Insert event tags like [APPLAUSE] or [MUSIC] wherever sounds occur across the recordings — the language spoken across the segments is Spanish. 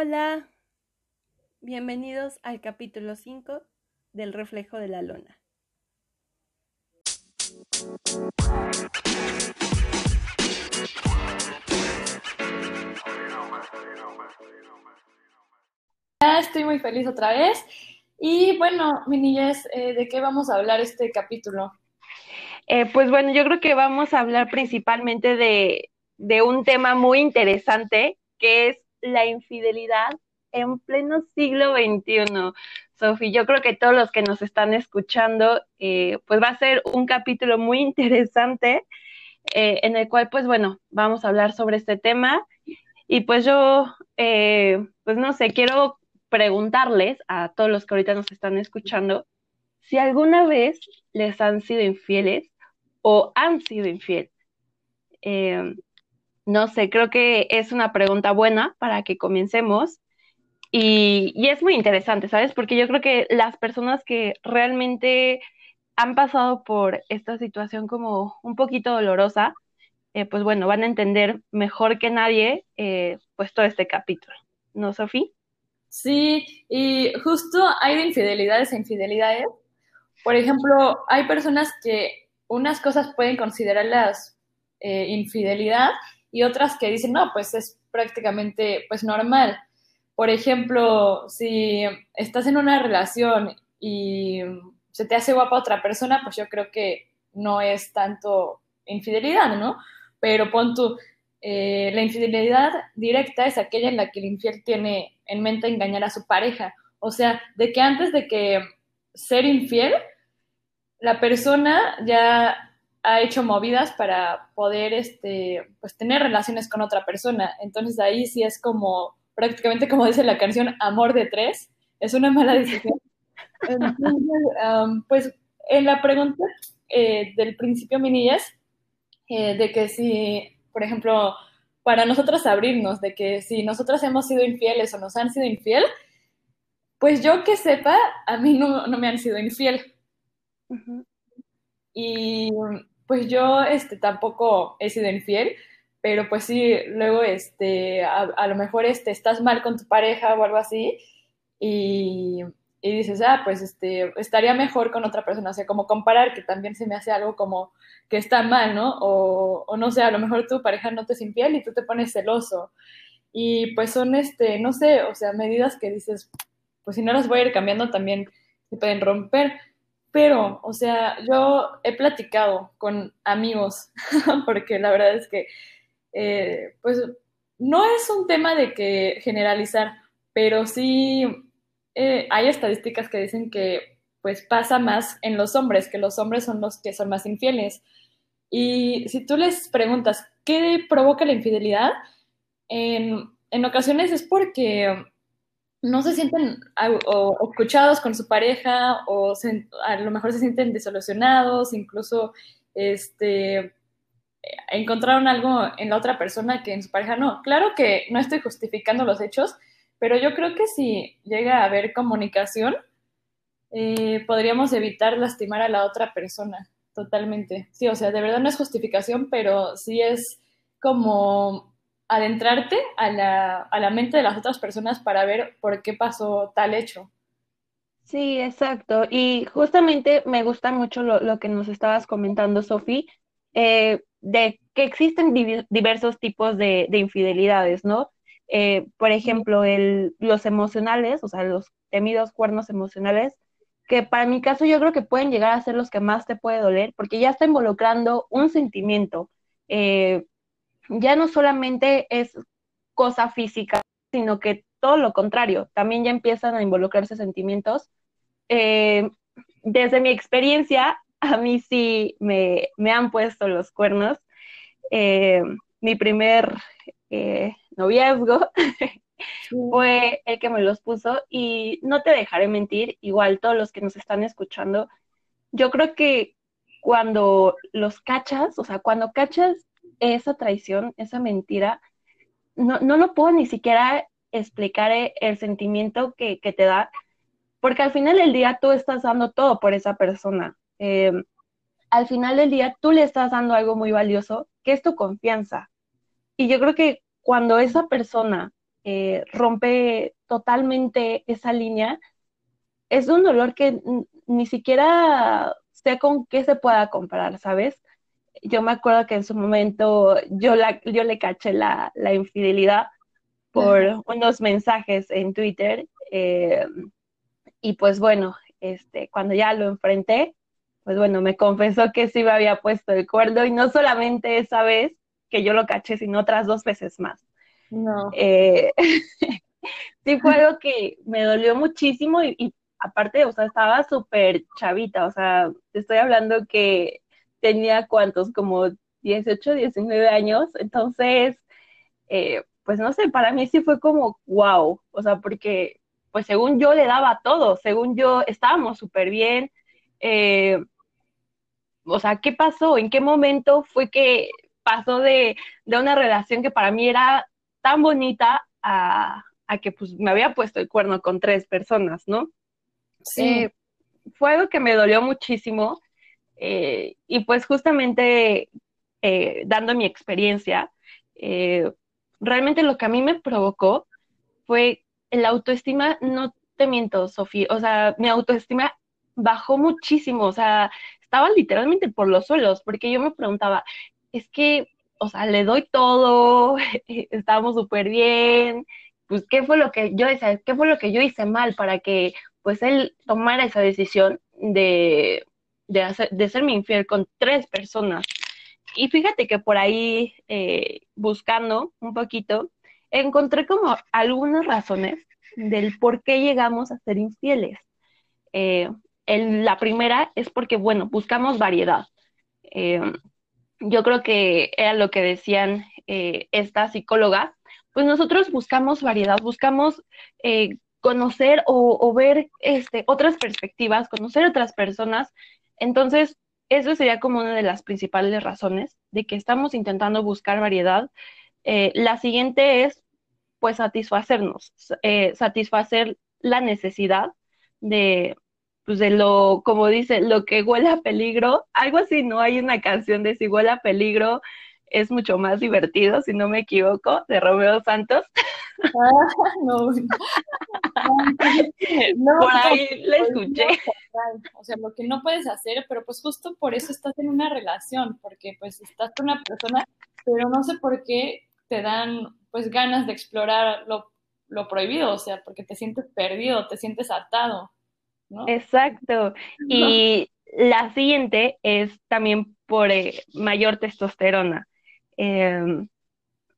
Hola, bienvenidos al capítulo 5 del reflejo de la lona. Estoy muy feliz otra vez. Y bueno, mi niñez, eh, ¿de qué vamos a hablar este capítulo? Eh, pues bueno, yo creo que vamos a hablar principalmente de, de un tema muy interesante, que es la infidelidad en pleno siglo XXI. Sofi, yo creo que todos los que nos están escuchando, eh, pues va a ser un capítulo muy interesante eh, en el cual, pues bueno, vamos a hablar sobre este tema. Y pues yo, eh, pues no sé, quiero preguntarles a todos los que ahorita nos están escuchando si alguna vez les han sido infieles o han sido infieles. No sé, creo que es una pregunta buena para que comencemos. Y, es muy interesante, ¿sabes? Porque yo creo que las personas que realmente han pasado por esta situación como un poquito dolorosa, eh, pues bueno, van a entender mejor que nadie eh, pues todo este capítulo. ¿No, Sofía? Sí, y justo hay de infidelidades e infidelidades. Por ejemplo, hay personas que unas cosas pueden considerarlas eh, infidelidad y otras que dicen, no, pues es prácticamente pues normal. Por ejemplo, si estás en una relación y se te hace guapa otra persona, pues yo creo que no es tanto infidelidad, ¿no? Pero pon tú, eh, la infidelidad directa es aquella en la que el infiel tiene en mente engañar a su pareja. O sea, de que antes de que ser infiel, la persona ya ha hecho movidas para poder este, pues, tener relaciones con otra persona. Entonces ahí sí es como prácticamente como dice la canción Amor de Tres, es una mala decisión. [LAUGHS] pues en la pregunta eh, del principio, mi eh, de que si, por ejemplo, para nosotros abrirnos, de que si nosotros hemos sido infieles o nos han sido infiel, pues yo que sepa, a mí no, me han sido infiel. Y pues yo este, tampoco he sido infiel, pero pues sí, luego este, a, lo mejor este, estás mal con tu pareja o algo así y, y, dices, ah, pues este, estaría mejor con otra persona, o sea, como comparar, que también se me hace algo como que está mal, ¿no? O, o no sé, a lo mejor tu pareja no te es infiel y tú te pones celoso. Y pues son, este, no sé, o sea, medidas que dices, pues si no las voy a ir cambiando también se pueden romper. Pero, o sea, yo he platicado con amigos, [LAUGHS] porque la verdad es que eh, pues no es un tema de que generalizar, pero sí eh, hay estadísticas que dicen que pues pasa más en los hombres, que los hombres son los que son más infieles. Y si tú les preguntas qué provoca la infidelidad, en, ocasiones es porque no se sienten escuchados con su pareja o a lo mejor se sienten desolucionados, incluso este, encontraron algo en la otra persona que en su pareja no. Claro que no estoy justificando los hechos, pero yo creo que si llega a haber comunicación, eh, podríamos evitar lastimar a la otra persona totalmente. Sí, o sea, de verdad no es justificación, pero sí es como adentrarte a la, a la mente de las otras personas para ver por qué pasó tal hecho. Sí, exacto. Y justamente me gusta mucho lo, lo que nos estabas comentando, Sofi, eh, de que existen diversos tipos de, infidelidades, ¿no? Eh, por ejemplo, el, los emocionales, o sea, los temidos cuernos emocionales, que para mi caso yo creo que pueden llegar a ser los que más te puede doler, porque ya está involucrando un sentimiento. Eh, ya no solamente es cosa física, sino que todo lo contrario, también ya empiezan a involucrarse sentimientos. Eh, desde mi experiencia, a mí sí me, han puesto los cuernos. Eh, mi primer eh, noviazgo [LAUGHS] fue el que me los puso y no te dejaré mentir, igual todos los que nos están escuchando, yo creo que cuando los cachas, o sea, cuando cachas esa traición, esa mentira, no, no lo puedo ni siquiera explicar el sentimiento que, que te da, porque al final del día tú estás dando todo por esa persona. Eh, al final del día tú le estás dando algo muy valioso, que es tu confianza. Y yo creo que cuando esa persona eh, rompe totalmente esa línea, es un dolor que ni siquiera sé con qué se pueda comparar, ¿sabes? Yo me acuerdo que en su momento yo, la, yo le caché la, infidelidad por unos mensajes en Twitter eh, y pues bueno, este, cuando ya lo enfrenté, pues bueno, me confesó que sí me había puesto el cuerno y no solamente esa vez que yo lo caché, sino otras dos veces más. No. Eh, [LAUGHS] sí fue algo que me dolió muchísimo y, aparte, o sea, estaba súper chavita, o sea, te estoy hablando que tenía cuántos, como 18, 19 años, entonces, eh, pues no sé, para mí sí fue como wow, o sea, porque pues según yo le daba todo, según yo estábamos súper bien, eh, o sea, ¿qué pasó? ¿En qué momento fue que pasó de, una relación que para mí era tan bonita a, que pues me había puesto el cuerno con tres personas, ¿no? Sí. Eh, fue algo que me dolió muchísimo eh, y pues justamente eh, dando mi experiencia, realmente lo que a mí me provocó fue la autoestima, no te miento, Sofía, o sea, mi autoestima bajó muchísimo, o sea, estaba literalmente por los suelos, porque yo me preguntaba, es que, o sea, le doy todo, [LAUGHS] estábamos súper bien, pues, ¿qué fue lo que yo decía, qué fue lo que yo hice mal para que, pues, él tomara esa decisión de, de, hacer, de serme infiel con tres personas? Y fíjate que por ahí, eh, buscando un poquito, encontré como algunas razones del por qué llegamos a ser infieles. Eh, la primera es porque, bueno, buscamos variedad. Eh, yo creo que era lo que decían estas psicólogas, pues nosotros buscamos variedad, buscamos conocer o, ver este, otras perspectivas, conocer otras personas. Entonces, eso sería como una de las principales razones de que estamos intentando buscar variedad. la siguiente es, pues, satisfacernos, satisfacer la necesidad de, pues de lo, como dice, lo que huele a peligro, algo así, ¿no? Hay una canción de si huele a peligro es mucho más divertido, si no me equivoco, de Romeo Santos. [LAUGHS] Ah, no. [LAUGHS] no. por ahí la escuché. O sea, lo que no puedes hacer, pero pues justo por eso estás en una relación, porque pues estás con una persona, pero no sé por qué te dan pues ganas de explorar lo, lo prohibido, o sea, porque te sientes perdido, te sientes atado. Exacto. Y la siguiente es también por eh, mayor testosterona. Em,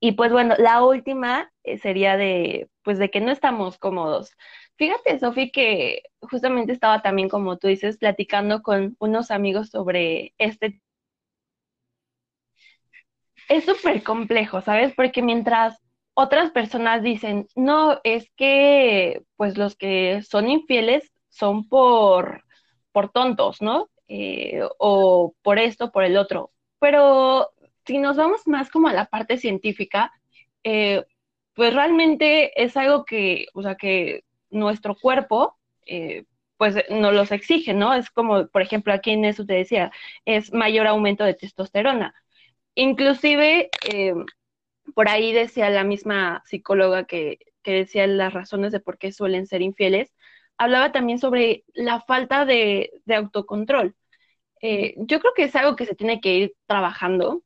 y pues bueno, la última eh, sería de, pues de que no estamos cómodos. Fíjate, Sofi, que justamente estaba también, como tú dices, platicando con unos amigos sobre este. Es súper complejo, ¿sabes? Porque mientras otras personas dicen, no, es que pues los que son infieles son por, por tontos, ¿no? Eh, o por esto, por el otro. Pero si nos vamos más como a la parte científica, eh, pues realmente es algo que, o sea, que nuestro cuerpo, eh, pues los exige, ¿no? Es como, por ejemplo, aquí en eso te decía, es mayor aumento de testosterona. Inclusive, por ahí decía la misma psicóloga que, que decía las razones de por qué suelen ser infieles, hablaba también sobre la falta de, autocontrol. Eh, yo creo que es algo que se tiene que ir trabajando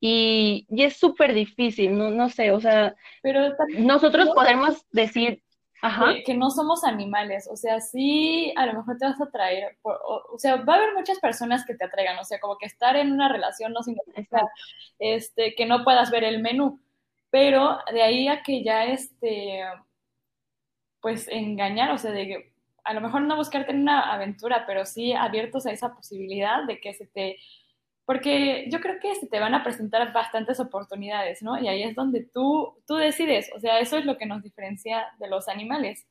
y, es súper difícil, no, no sé, o sea, pero nosotros podemos decir Que, no somos animales, o sea, sí, a lo mejor te vas a atraer, o, sea, va a haber muchas personas que te atraigan, o sea, como que estar en una relación no significa este, que no puedas ver el menú, pero de ahí a que ya este pues engañar, o sea, de a lo mejor no buscarte en una aventura, pero sí abiertos a esa posibilidad de que se te... Porque yo creo que se te van a presentar bastantes oportunidades, ¿no? Y ahí es donde tú, tú decides, o sea, eso es lo que nos diferencia de los animales.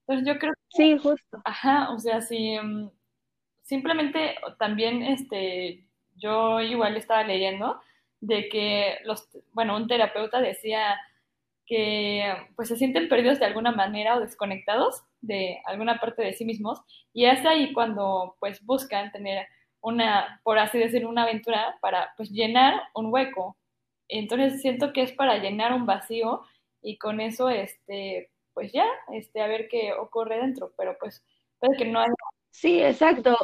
Entonces yo creo que... Sí, justo. Ajá, o sea, sí, mm, simplemente también, este, yo igual estaba leyendo de que los, bueno, un terapeuta decía que pues se sienten perdidos de alguna manera o desconectados de alguna parte de sí mismos y es ahí cuando pues buscan tener una, por así decir, una aventura para pues llenar un hueco. Entonces siento que es para llenar un vacío y con eso, este, pues ya, este, a ver qué ocurre dentro, pero pues puede que no haya... Sí, exacto.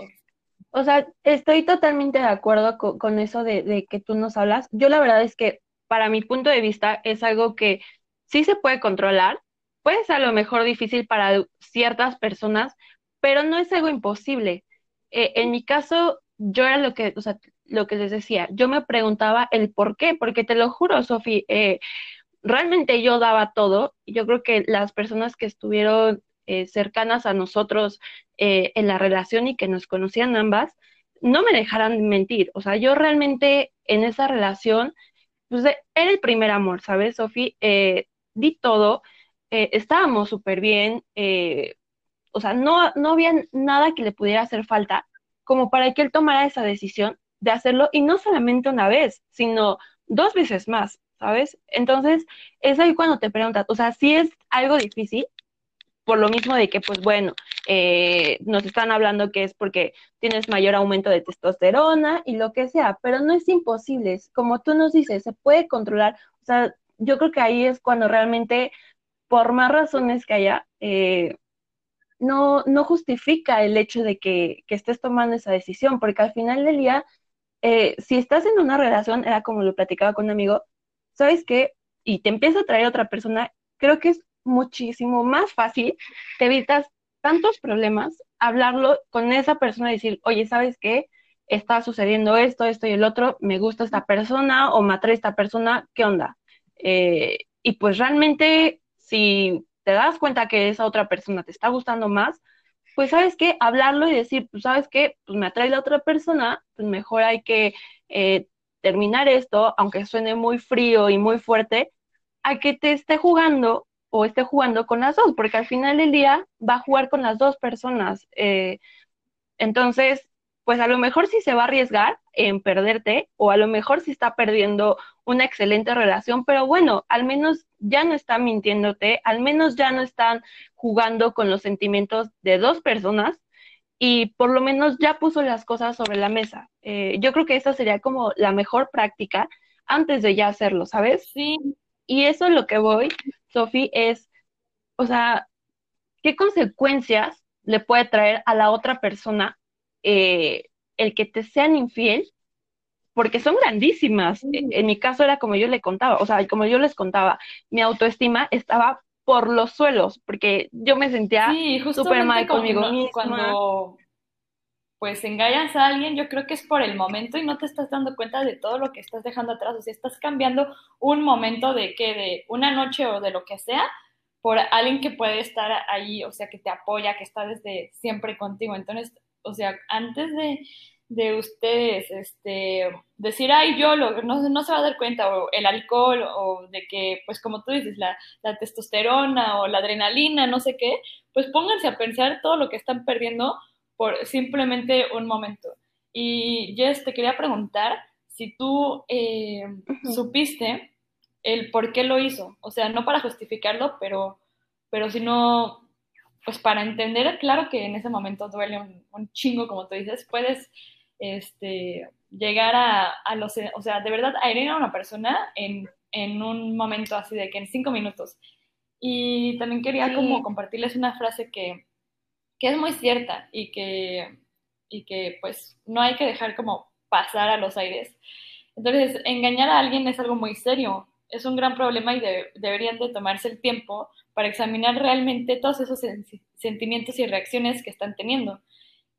O sea, estoy totalmente de acuerdo con, eso de, de, que tú nos hablas. Yo la verdad es que para mi punto de vista es algo que sí se puede controlar. Puede ser a lo mejor difícil para ciertas personas, pero no es algo imposible. Eh, en mi caso, yo era lo que, o sea, lo que les decía, yo me preguntaba el por qué, porque te lo juro, Sofi, eh, realmente yo daba todo. Yo creo que las personas que estuvieron eh, cercanas a nosotros eh, en la relación y que nos conocían ambas, no me dejaran mentir. O sea, yo realmente en esa relación, pues era el primer amor, ¿sabes, Sofi? Eh, di todo, estábamos súper bien, o sea, no, no había nada que le pudiera hacer falta como para que él tomara esa decisión de hacerlo y no solamente una vez, sino dos veces más, ¿sabes? Entonces, es ahí cuando te preguntas, o sea, si es algo difícil, por lo mismo de que, pues bueno, eh, nos están hablando que es porque tienes mayor aumento de testosterona y lo que sea, pero no es imposible, como tú nos dices, se puede controlar, o sea, yo creo que ahí es cuando realmente, por más razones que haya, eh, no, no justifica el hecho de que, estés tomando esa decisión, porque al final del día, eh, si estás en una relación, era como lo platicaba con un amigo, ¿sabes qué? Y te empieza a traer otra persona, creo que es muchísimo más fácil, te evitas tantos problemas, hablarlo con esa persona y decir, oye, ¿sabes qué? Está sucediendo esto, esto y el otro, me gusta esta persona o me atrae esta persona, ¿qué onda? Eh, y pues realmente, si te das cuenta que esa otra persona te está gustando más, pues sabes qué, hablarlo y decir, pues sabes qué, pues me atrae la otra persona, pues mejor hay que eh, terminar esto, aunque suene muy frío y muy fuerte, a que te esté jugando o esté jugando con las dos, porque al final del día va a jugar con las dos personas. Eh, entonces, pues a lo mejor sí se va a arriesgar en perderte, o a lo mejor sí está perdiendo una excelente relación, pero bueno, al menos ya no está mintiéndote, al menos ya no están jugando con los sentimientos de dos personas y por lo menos ya puso las cosas sobre la mesa. Eh, yo creo que esa sería como la mejor práctica antes de ya hacerlo, ¿sabes? Sí. Y eso es lo que voy Sofi, es, o sea, ¿qué consecuencias le puede traer a la otra persona eh, el que te sean infiel? Porque son grandísimas. E, en mi caso era como yo le contaba, o sea, como yo les contaba, mi autoestima estaba por los suelos, porque yo me sentía súper mal conmigo misma. Cuando pues engañas a alguien, yo creo que es por el momento y no te estás dando cuenta de todo lo que estás dejando atrás. O sea, estás cambiando un momento de que de una noche o de lo que sea por alguien que puede estar ahí, o sea, que te apoya, que está desde siempre contigo. Entonces, o sea, antes de, de ustedes este, decir, ay, yo lo, no, no, se va a dar cuenta, o el alcohol, o de que, pues como tú dices, la, la testosterona o la adrenalina, no sé qué, pues pónganse a pensar todo lo que están perdiendo por simplemente un momento. Y Jess, te quería preguntar si tú eh, supiste el por qué lo hizo. O sea, no para justificarlo, pero, pero sino, pues para entender, claro que en ese momento duele un, chingo, como tú dices, puedes este, llegar a, a, los, o sea, de verdad, a herir a una persona en, en, un momento así de que en cinco minutos. Y también quería como compartirles una frase que, que es muy cierta y que, y que pues no hay que dejar como pasar a los aires. Entonces, engañar a alguien es algo muy serio, es un gran problema y deberían de tomarse el tiempo para examinar realmente todos esos sentimientos y reacciones que están teniendo.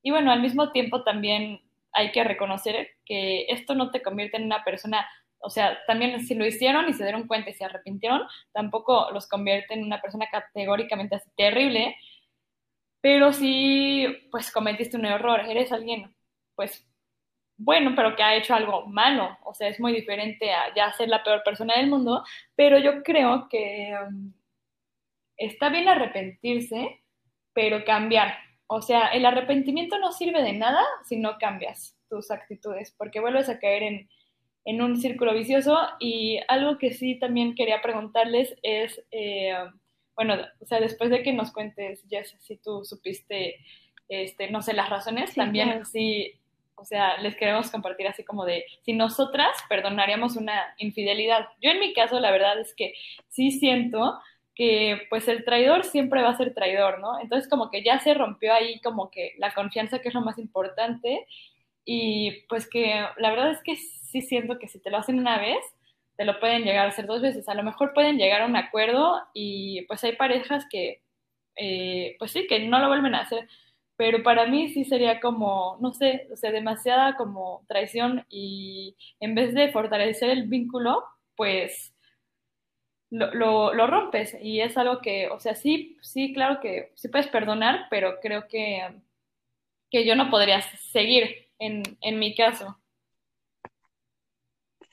Y bueno, al mismo tiempo también hay que reconocer que esto no te convierte en una persona, o sea, también si lo hicieron y se dieron cuenta y se arrepintieron, tampoco los convierte en una persona categóricamente así terrible, pero si pues cometiste un error, eres alguien pues bueno, pero que ha hecho algo malo, o sea, es muy diferente a ya ser la peor persona del mundo, pero yo creo que um, está bien arrepentirse, pero cambiar. O sea, el arrepentimiento no sirve de nada si no cambias tus actitudes, porque vuelves a caer en, en un círculo vicioso. Y algo que sí también quería preguntarles es, eh, bueno, o sea, después de que nos cuentes, Jess, si tú supiste, este, no sé, las razones, también si o sea, les queremos compartir así como de si nosotras perdonaríamos una infidelidad. Yo en mi caso, la verdad es que sí siento que pues el traidor siempre va a ser traidor, ¿no? Entonces como que ya se rompió ahí como que la confianza que es lo más importante y pues que la verdad es que sí siento que si te lo hacen una vez, te lo pueden llegar a hacer dos veces. A lo mejor pueden llegar a un acuerdo y pues hay parejas que eh, pues sí, que no lo vuelven a hacer. Pero para mí sí sería como, no sé, o sea, demasiada como traición y en vez de fortalecer el vínculo, pues lo, lo, rompes y es algo que, o sea, sí, sí, claro que sí puedes perdonar, pero creo que, que yo no podría seguir en, en mi caso.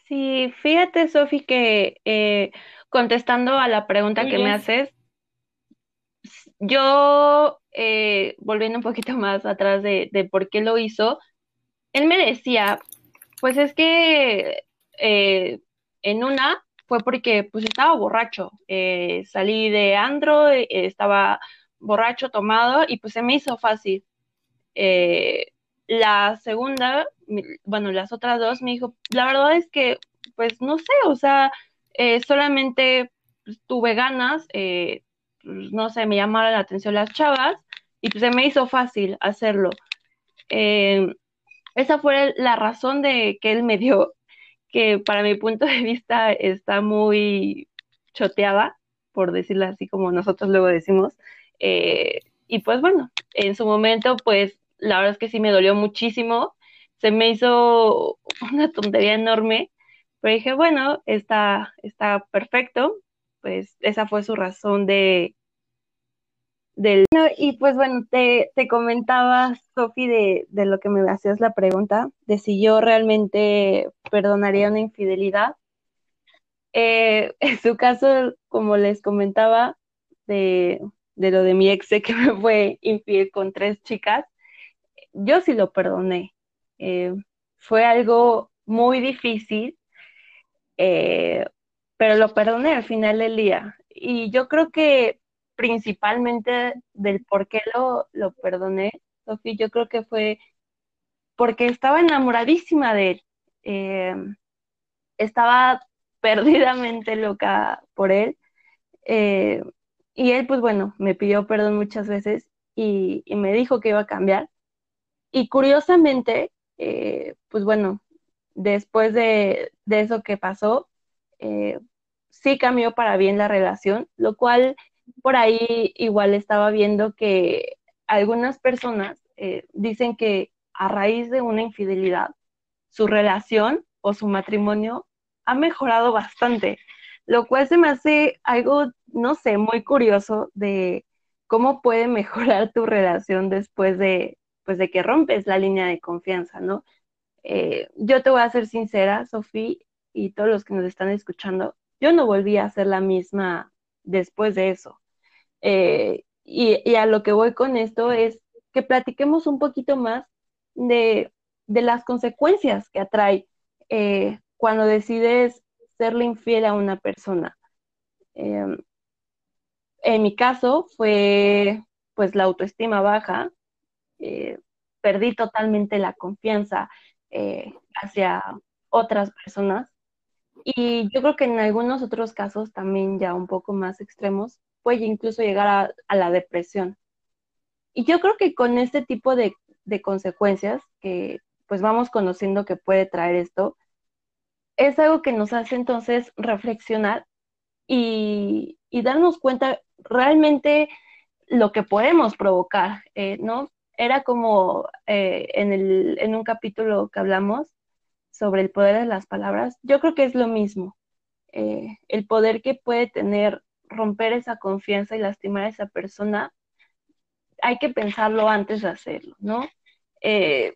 Sí, fíjate, Sofi, que eh, contestando a la pregunta que me haces, yo, eh, volviendo un poquito más atrás de, de, por qué lo hizo, él me decía, pues es que eh, en una fue porque pues estaba borracho. Eh, salí de Andro, eh, estaba borracho, tomado y pues se me hizo fácil. Eh, la segunda, bueno, las otras dos me dijo, la verdad es que pues no sé, o sea, solamente pues, tuve ganas, pues, no sé, me llamaron la atención las chavas y pues se me hizo fácil hacerlo. esa fue la razón de que él me dio que para mi punto de vista está muy choteada, por decirlo así como nosotros luego decimos. Eh, y pues bueno, en su momento, pues la verdad es que sí me dolió muchísimo. Se me hizo una tontería enorme, pero dije, bueno, está, está perfecto. Pues esa fue su razón de, Y pues bueno, te, te comentaba, Sofi, de, de lo que me hacías la pregunta, de si yo realmente perdonaría una infidelidad. Eh, [LAUGHS] en su caso, como les comentaba, de, de lo de mi ex que [LAUGHS] me fue infiel con tres chicas, yo sí lo perdoné. Eh, fue algo muy difícil, eh, pero lo perdoné al final del día. Y yo creo que principalmente del por qué lo, lo perdoné, Sofía, yo creo que fue porque estaba enamoradísima de él. Eh, estaba perdidamente loca por él. Eh, y él, pues bueno, me pidió perdón muchas veces y, me dijo que iba a cambiar. Y curiosamente, eh, pues bueno, después de, de eso que pasó, sí cambió para bien la relación, lo cual por ahí igual estaba viendo que algunas personas eh, dicen que a raíz de una infidelidad, su relación o su matrimonio ha mejorado bastante, lo cual se me hace algo, no sé, muy curioso de cómo puede [LAUGHS] mejorar tu relación después de, pues, de que rompes la línea de confianza, ¿no? Eh, yo te voy a ser sincera, Sofía, y todos los que nos están escuchando, yo no volví a ser la misma después de eso. Eh, y, a lo que voy con esto es que platiquemos un poquito más de, las consecuencias que atrae eh, cuando decides serle infiel a una persona. Em, en mi caso fue pues la autoestima baja, eh, perdí totalmente la confianza hacia otras personas y yo creo que en algunos otros casos también ya un poco más extremos puede incluso llegar a, la depresión. Y yo creo que con este tipo de, consecuencias que pues vamos conociendo que puede traer esto, es algo que nos hace entonces reflexionar y, darnos cuenta realmente lo que podemos provocar, eh, ¿no? Era como eh, en, el, en un capítulo que hablamos sobre el poder de las palabras, yo creo que es lo mismo, eh, el poder que puede tener romper esa confianza y lastimar a esa persona, hay que pensarlo antes de hacerlo, ¿no? Eh,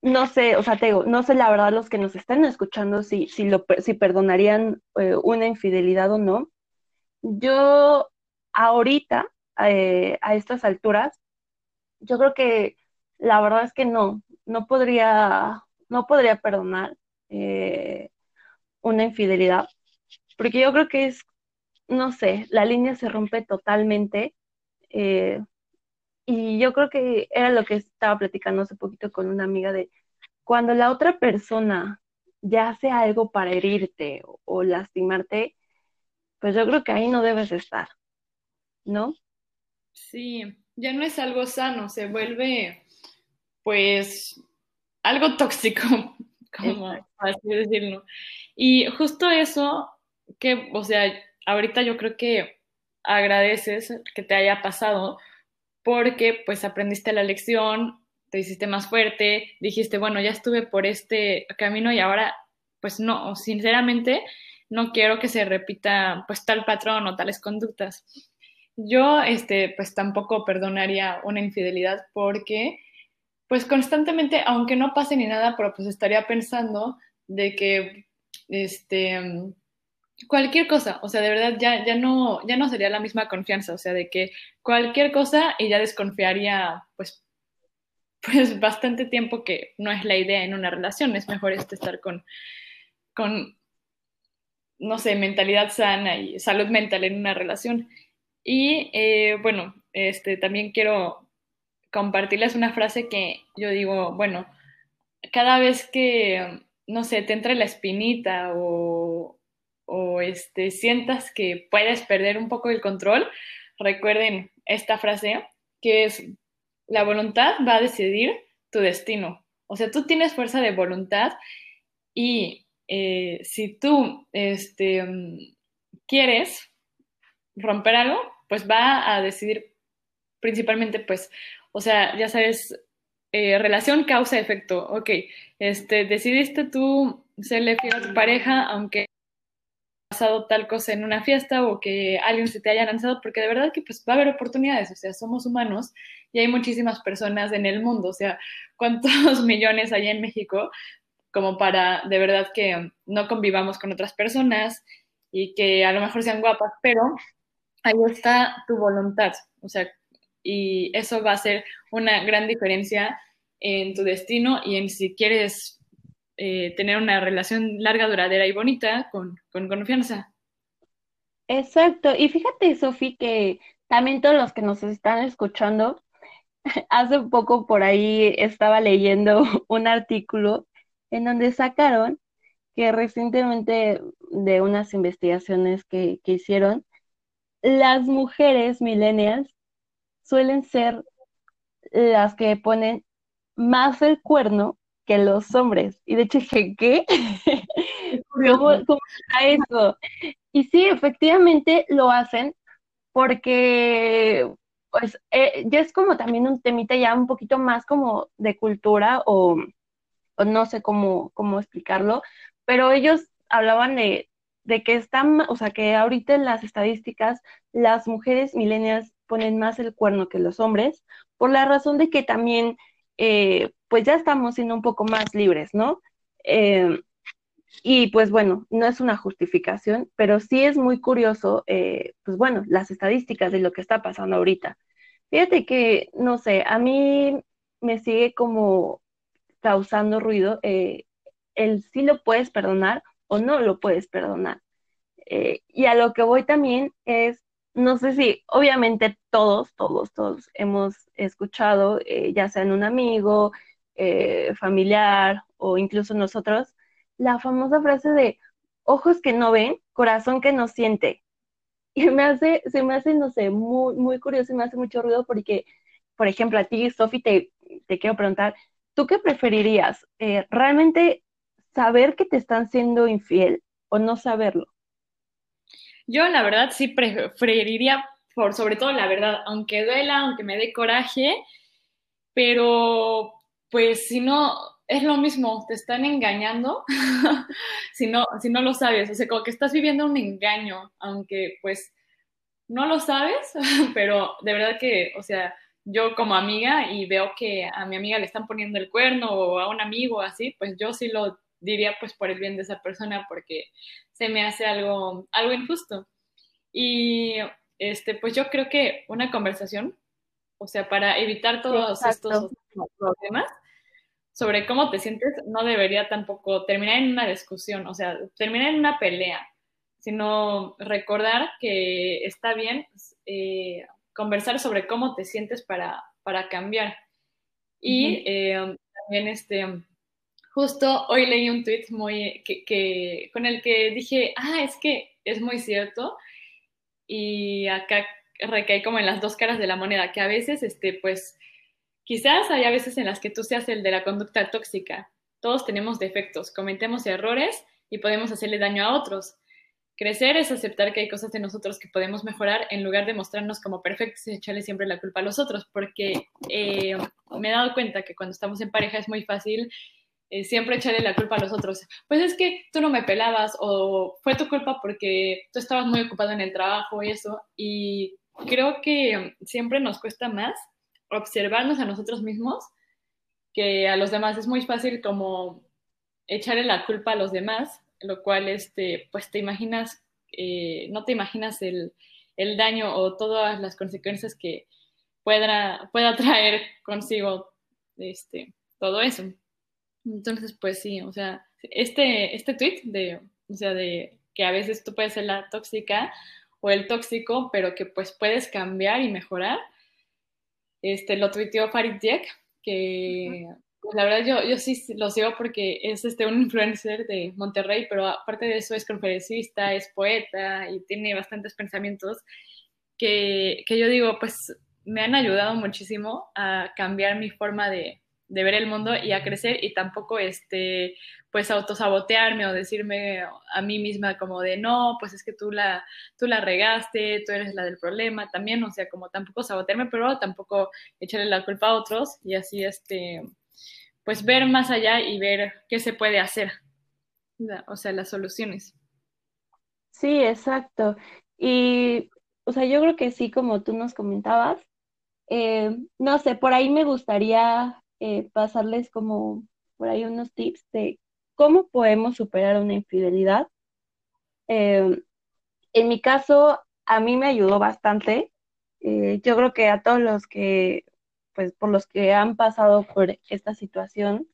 no sé, o sea, te digo, no sé la verdad los que nos están escuchando si, si, lo, si perdonarían eh, una infidelidad o no. Yo ahorita, eh, a estas alturas, yo creo que la verdad es que no, no podría, no podría perdonar una infidelidad, porque yo creo que es no sé, la línea se rompe totalmente. Eh, y yo creo que era lo que estaba platicando hace poquito con una amiga de, cuando la otra persona ya hace algo para herirte o, lastimarte, pues yo creo que ahí no debes estar, ¿no? Sí, ya no es algo sano, se vuelve pues algo tóxico, [LAUGHS] como así decirlo. Y justo eso, que, o sea, ahorita yo creo que agradeces que te haya pasado porque pues aprendiste la lección, te hiciste más fuerte, dijiste, bueno, ya estuve por este camino y ahora, pues no, sinceramente, no quiero que se repita pues tal patrón o tales conductas. Yo, este, pues tampoco perdonaría una infidelidad porque, pues constantemente, aunque no pase ni nada, pero pues estaría pensando de que, este, cualquier cosa, o sea, de verdad ya, ya, no, ya no sería la misma confianza, o sea, de que cualquier cosa y ya desconfiaría, pues, pues bastante tiempo que no es la idea en una relación, es mejor este estar con, con, no sé, mentalidad sana y salud mental en una relación. Y eh, bueno, este, también quiero compartirles una frase que yo digo, bueno, cada vez que, no sé, te entra la espinita o, o este, sientas que puedes perder un poco el control, recuerden esta frase que es, la voluntad va a decidir tu destino. O sea, tú tienes fuerza de voluntad y eh, si tú este, quieres romper algo, pues va a decidir principalmente, pues, o sea, ya sabes, eh, relación causa-efecto. Ok, este, decidiste tú serle fiel a tu pareja, aunque pasado tal cosa en una fiesta o que alguien se te haya lanzado, porque de verdad que pues va a haber oportunidades, o sea, somos humanos y hay muchísimas personas en el mundo, o sea, [LAUGHS] ¿cuántos millones hay en México como para de verdad que no convivamos con otras personas y que a lo mejor sean guapas, pero ahí está tu voluntad, o sea, y eso va a ser una gran diferencia en tu destino y en si quieres eh, tener una relación larga, duradera y bonita con, con confianza. Exacto, y fíjate, Sofi, que también todos los que nos están escuchando, [LAUGHS] hace poco por ahí estaba leyendo [LAUGHS] un artículo en donde sacaron que recientemente de unas investigaciones que, que hicieron, las mujeres millennials suelen ser las que ponen más el cuerno que los hombres. Y de hecho [LAUGHS] dije, ¿qué? ¿Cómo, ¿Cómo, está eso? Y sí, efectivamente lo hacen porque pues eh, ya es como también un temita ya un poquito más como de cultura o, o no sé cómo, cómo explicarlo, pero ellos hablaban de, de que están, o sea, que ahorita en las estadísticas las mujeres milenias ponen más el cuerno que los hombres, por la razón de que también, eh, pues ya estamos siendo un poco más libres, ¿no? Eh, y pues bueno, no es una justificación, pero sí es muy curioso, eh, pues bueno, las estadísticas de lo que está pasando ahorita. Fíjate que, no sé, a mí me sigue como causando ruido el si lo puedes perdonar o no lo puedes perdonar. Y a lo que voy también es, no sé si, obviamente todos, todos, todos hemos escuchado, eh, ya sea en un amigo, eh, familiar o incluso nosotros, la famosa frase de ojos que no ven, corazón que no siente. [LAUGHS] Y me hace, se me hace, no sé, muy, muy curioso y me hace mucho ruido porque, por ejemplo, a ti, Sofi, te, te quiero preguntar, ¿tú qué preferirías? ¿Realmente saber que te están siendo infiel o no saberlo? Yo la verdad sí preferiría por sobre todo la verdad, aunque duela, aunque me dé coraje, pero pues si no, es lo mismo, te están engañando [LAUGHS] si, no, si no lo sabes, o sea, como que estás viviendo un engaño, aunque pues no lo sabes, [LAUGHS] pero de verdad que, o sea, yo como amiga y veo que a mi amiga le están poniendo el cuerno o a un amigo así, pues yo sí lo diría pues por el bien de esa persona porque se me hace algo, algo injusto. Y este, pues yo creo que una conversación, o sea, para evitar todos estos problemas sobre cómo te sientes, no debería tampoco terminar en una discusión, o sea, terminar en una pelea, sino recordar que está bien eh, conversar sobre cómo te sientes para, para cambiar. Y eh, también este, justo hoy leí un tweet muy, que, con el que dije, ah, es que es muy cierto. Y acá recae como en las dos caras de la moneda, que a veces, este, pues, quizás hay a veces en las que tú seas el de la conducta tóxica. Todos tenemos defectos, cometemos errores y podemos hacerle daño a otros. Crecer es aceptar que hay cosas de nosotros que podemos mejorar en lugar de mostrarnos como perfectos y echarle siempre la culpa a los otros, porque eh, me he dado cuenta que cuando estamos en pareja es muy fácil eh, siempre echarle la culpa a los otros. Pues es que tú no me pelabas o fue tu culpa porque tú estabas muy ocupado en el trabajo y eso. Y creo que siempre nos cuesta más observarnos a nosotros mismos que a los demás. Es muy fácil como echarle la culpa a los demás lo cual, este, pues te imaginas, eh, no te imaginas el, daño o todas las consecuencias que pueda, pueda traer consigo este, todo eso. Entonces, pues sí, o sea, este, este tweet de, o sea, de que a veces tú puedes ser la tóxica o el tóxico, pero que pues puedes cambiar y mejorar. Este, lo tuiteó Farid Diek, que la verdad yo, yo sí lo sigo porque es este, un influencer de Monterrey, pero aparte de eso es conferencista, es poeta y tiene bastantes pensamientos que, que yo digo, pues me han ayudado muchísimo a cambiar mi forma de, de ver el mundo y a crecer y tampoco este pues autosabotearme o decirme a mí misma como de no, pues es que tú la tú la regaste, tú eres la del problema, también, o sea, como tampoco sabotearme, pero tampoco echarle la culpa a otros y así este pues ver más allá y ver qué se puede hacer, o sea, las soluciones. Sí, exacto. Y, o sea, yo creo que sí, como tú nos comentabas, eh, no sé, por ahí me gustaría eh, pasarles como por ahí unos tips de cómo podemos superar una infidelidad. Eh, en mi caso, a mí me ayudó bastante. yo creo que a todos los que pues por los que han pasado por esta situación,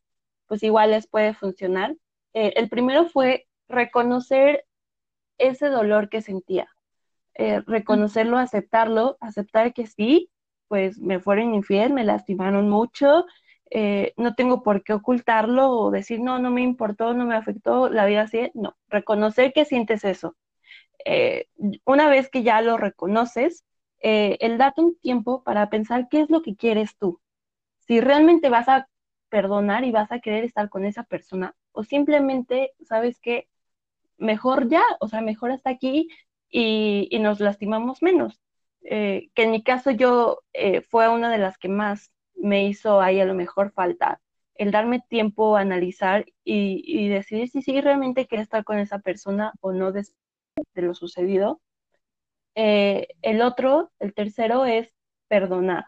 pues igual les puede funcionar. Eh, el primero fue reconocer ese dolor que sentía, eh, reconocerlo, aceptarlo, aceptar que sí, pues me fueron infiel, me lastimaron mucho, eh, no tengo por qué ocultarlo o decir, no, no me importó, no me afectó la vida así, no, reconocer que sientes eso. una vez que ya lo reconoces, eh, el date un tiempo para pensar qué es lo que quieres tú. Si realmente vas a perdonar y vas a querer estar con esa persona o simplemente, ¿sabes qué? Mejor ya, o sea, mejor hasta aquí y, nos lastimamos menos. Eh, que en mi caso yo eh, fue una de las que más me hizo ahí a lo mejor falta, el darme tiempo a analizar y, decidir si sí realmente quiero estar con esa persona o no de lo sucedido eh, el otro, el tercero, es perdonar.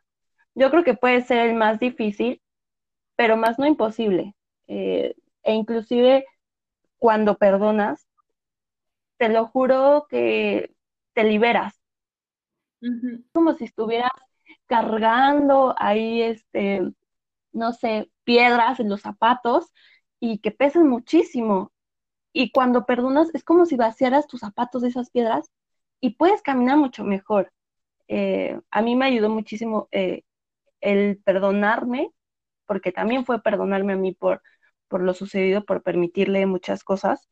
Yo creo que puede ser el más difícil, pero más no imposible. Eh, e inclusive cuando perdonas, te lo juro que te liberas. Como si estuvieras cargando ahí, este, no sé, piedras en los zapatos y que pesan muchísimo. Y cuando perdonas, es como si vaciaras tus zapatos de esas piedras y puedes caminar mucho mejor. Eh, a mí me ayudó muchísimo eh, el perdonarme, porque también fue perdonarme a mí por, por lo sucedido, por permitirle muchas cosas,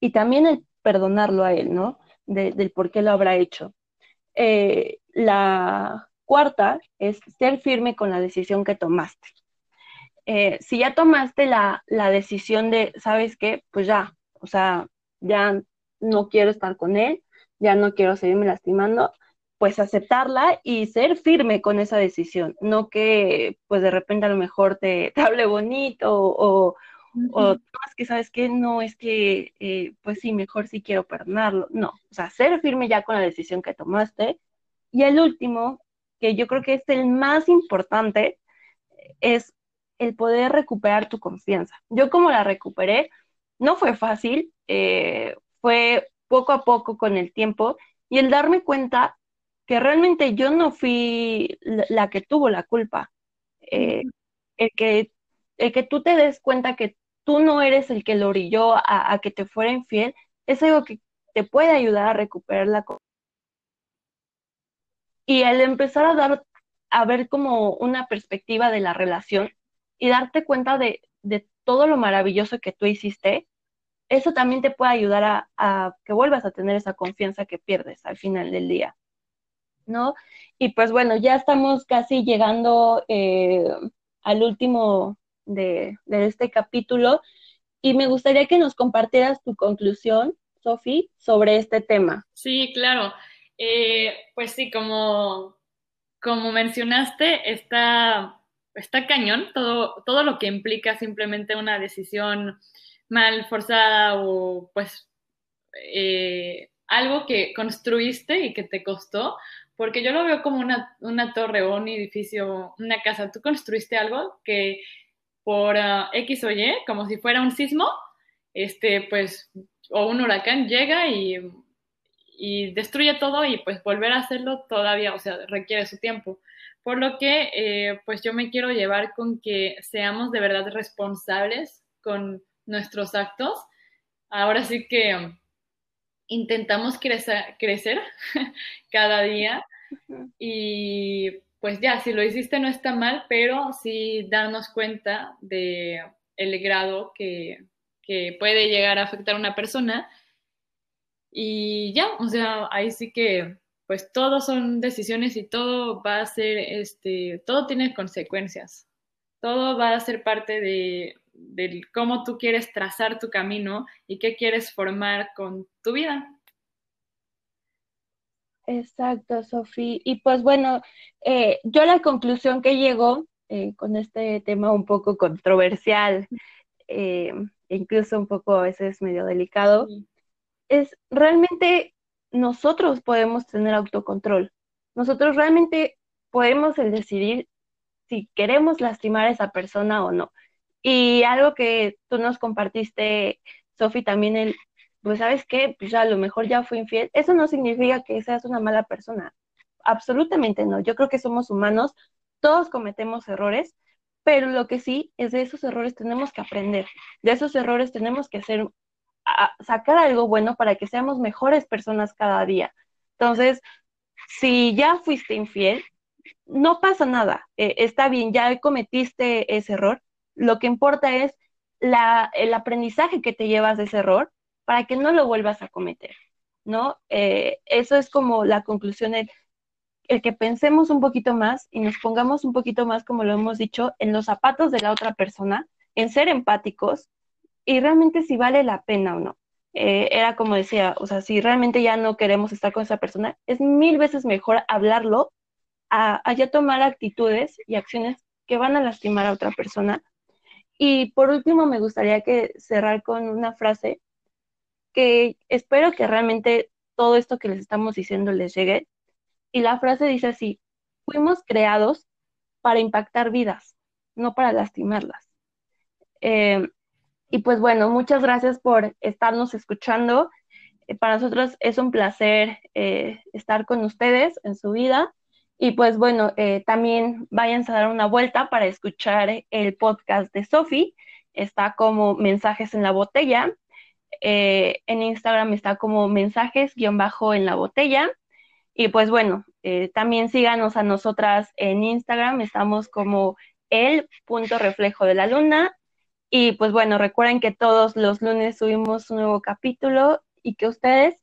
y también el perdonarlo a él, ¿no? del por qué lo habrá hecho. Eh, la cuarta es ser firme con la decisión que tomaste. si ya tomaste la, la decisión de, ¿sabes qué? Pues ya, o sea, ya no quiero estar con él, ya no quiero seguirme lastimando, pues aceptarla y ser firme con esa decisión, no que pues de repente a lo mejor te, [LAUGHS] hable bonito o, o es que sabes que no, es que eh, pues sí, mejor sí quiero perdonarlo, no, o sea, ser firme ya con la decisión que tomaste. Y el último, que yo creo que es el más importante, es el poder recuperar tu confianza. Yo como la recuperé, no fue fácil, eh, fue poco a poco con el tiempo y el darme cuenta que realmente yo no fui la, que tuvo la culpa. Eh, el, que, el que tú te des cuenta que tú no eres el que lo orilló a, que te fuera infiel, es algo que te puede ayudar a recuperar la y el empezar a dar a ver como una perspectiva de la relación y darte cuenta de, de todo lo maravilloso que tú hiciste, eso también te puede ayudar a, que vuelvas a tener esa confianza que pierdes al final del día, ¿no? Y pues bueno, ya estamos casi llegando eh, al último de, este capítulo y me gustaría que nos compartieras tu conclusión, Sofi, sobre este tema. Sí, claro. Eh, pues sí, como, como mencionaste, está, cañón todo, todo lo que implica simplemente una decisión mal forzada o pues eh, algo que construiste y que te costó, porque yo lo veo como una, una torre o un edificio, una casa. Tú construiste algo que por uh, X o Y, como si fuera un sismo, este, pues, o un huracán llega y, y destruye todo y pues volver a hacerlo todavía, o sea, requiere su tiempo. Por lo que, eh, pues yo me quiero llevar con que seamos de verdad responsables con nuestros actos. Ahora sí que intentamos crecer, crecer [LAUGHS] cada día y pues ya, si lo hiciste no está mal, pero sí darnos cuenta de el grado que, que puede llegar a afectar a una persona. Y ya, o sea, ahí sí que pues todo son decisiones y todo va a ser, este, todo tiene consecuencias. Todo va a ser parte de, de cómo tú quieres trazar tu camino y qué quieres formar con tu vida. Exacto, Sofía. Y pues bueno, eh, yo la conclusión que llego eh, con este tema un poco controversial, eh, incluso un poco a veces medio delicado, es realmente nosotros podemos tener autocontrol. Nosotros realmente podemos el decidir si queremos lastimar a esa persona o no. Y algo que tú nos compartiste, Sofi, también el, pues sabes qué, pues ya a lo mejor ya fui infiel, eso no significa que seas una mala persona. Absolutamente no. Yo creo que somos humanos, todos cometemos errores, pero lo que sí es de esos errores tenemos que aprender. De esos errores tenemos que hacer, sacar algo bueno para que seamos mejores personas cada día. Entonces, si ya fuiste infiel, no pasa nada. Eh, está bien, ya cometiste ese error, lo que importa es la, el aprendizaje que te llevas de ese error para que no lo vuelvas a cometer, ¿no? Eh, eso es como la conclusión, el, el que pensemos un poquito más y nos pongamos un poquito más, como lo hemos dicho, en los zapatos de la otra persona, en ser empáticos y realmente si vale la pena o no. Eh, era como decía, o sea, si realmente ya no queremos estar con esa persona, es mil veces mejor hablarlo a, a ya tomar actitudes y acciones que van a lastimar a otra persona y por último, me gustaría que cerrar con una frase que espero que realmente todo esto que les estamos diciendo les llegue. Y la frase dice así, fuimos creados para impactar vidas, no para lastimarlas. Eh, y pues bueno, muchas gracias por estarnos escuchando. Eh, para nosotros es un placer eh, estar con ustedes en su vida. Y pues bueno, eh, también váyanse a dar una vuelta para escuchar el podcast de Sofi. Está como Mensajes en la Botella. En Instagram está como mensajes guion bajo en la botella. Y pues bueno, también síganos a nosotras en Instagram. Estamos como el punto reflejo de la luna. Y pues bueno, recuerden que todos los lunes subimos un nuevo capítulo y que ustedes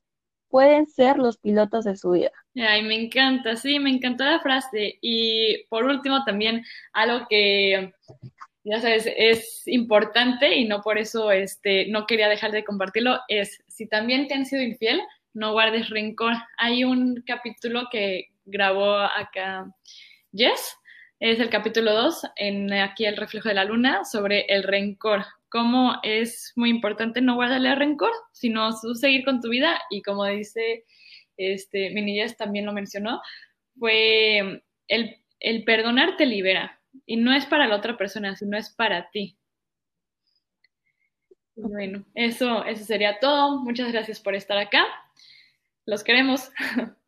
pueden ser los pilotos de su vida. Ay, me encanta, sí, me encantó la frase. Y por último, también algo que, ya sabes, es importante y no por eso este, no quería dejar de compartirlo, es si también te han sido infiel, no guardes rencor. Hay un capítulo que grabó acá Jess, es el capítulo 2, en aquí el reflejo de la luna, sobre el rencor cómo es muy importante no guardarle rencor, sino seguir con tu vida y como dice este, Minillas también lo mencionó, fue el, el perdonar te libera y no es para la otra persona, sino es para ti. Bueno, eso, eso sería todo. Muchas gracias por estar acá. Los queremos. [LAUGHS]